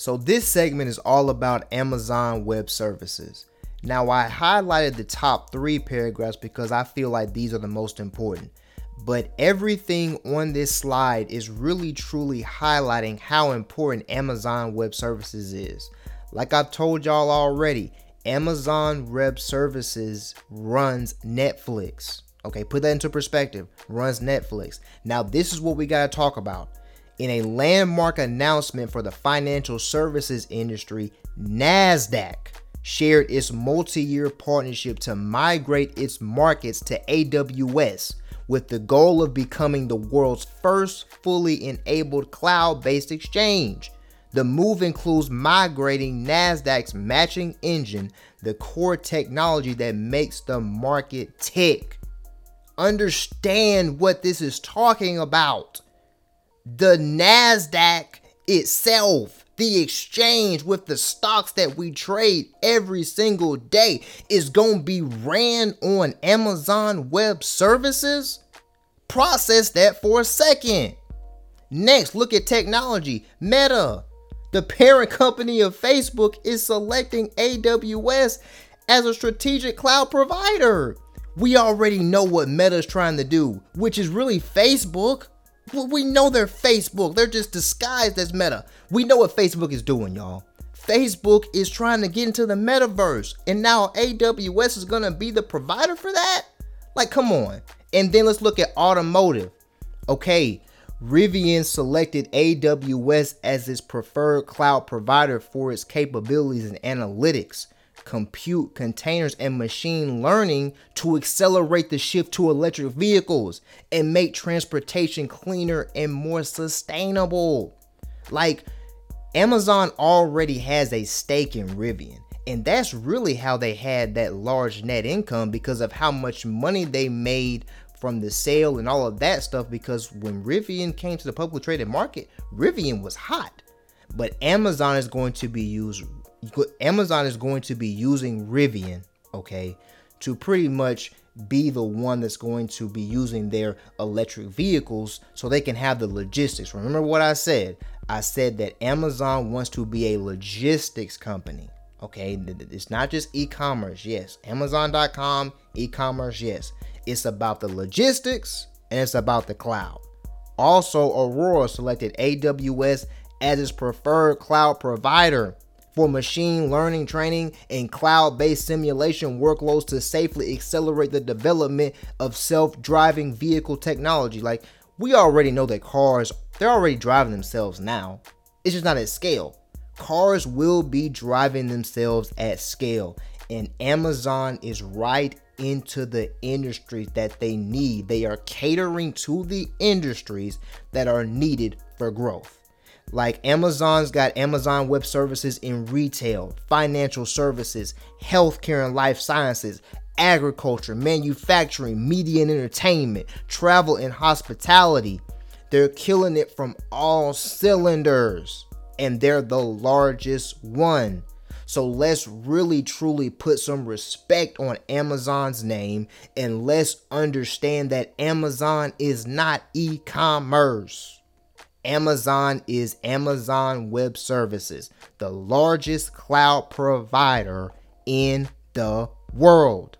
So, this segment is all about Amazon Web Services. Now, I highlighted the top three paragraphs because I feel like these are the most important. But everything on this slide is really truly highlighting how important Amazon Web Services is. Like I've told y'all already, Amazon Web Services runs Netflix. Okay, put that into perspective. Runs Netflix. Now, this is what we got to talk about. In a landmark announcement for the financial services industry, NASDAQ shared its multi year partnership to migrate its markets to AWS with the goal of becoming the world's first fully enabled cloud based exchange. The move includes migrating NASDAQ's matching engine, the core technology that makes the market tick. Understand what this is talking about the NASDAQ itself, the exchange with the stocks that we trade every single day, is going to be ran on Amazon Web Services? Process that for a second. Next, look at technology. Meta, the parent company of Facebook, is selecting AWS as a strategic cloud provider. We already know what Meta is trying to do, which is really Facebook. We know they're Facebook. They're just disguised as Meta. We know what Facebook is doing, y'all. Facebook is trying to get into the metaverse, and now AWS is gonna be the provider for that? Like, come on. And then let's look at automotive. Okay, Rivian selected AWS as its preferred cloud provider for its capabilities and analytics compute, containers, and machine learning to accelerate the shift to electric vehicles and make transportation cleaner and more sustainable. Like, Amazon already has a stake in Rivian. And that's really how they had that large net income because of how much money they made from the sale and all of that stuff. Because when Rivian came to the public traded market, Rivian was hot. But Amazon is going to be used Amazon is going to be using Rivian, okay, to pretty much be the one that's going to be using their electric vehicles so they can have the logistics. Remember what I said? I said that Amazon wants to be a logistics company. Okay, it's not just e commerce, yes. Amazon.com, e commerce, yes. It's about the logistics and it's about the cloud. Also, Aurora selected AWS as its preferred cloud provider for machine learning training and cloud based simulation workloads to safely accelerate the development of self driving vehicle technology. Like, we already know that cars, they're already driving themselves now. It's just not at scale. Cars will be driving themselves at scale, and Amazon is right into the industries that they need. They are catering to the industries that are needed for growth. Like Amazon's got Amazon Web Services in retail, financial services, healthcare and life sciences, agriculture, manufacturing, media and entertainment, travel and hospitality. They're killing it from all cylinders, and they're the largest one. So let's really truly put some respect on Amazon's name and let's understand that Amazon is not e commerce. Amazon is Amazon Web Services, the largest cloud provider in the world.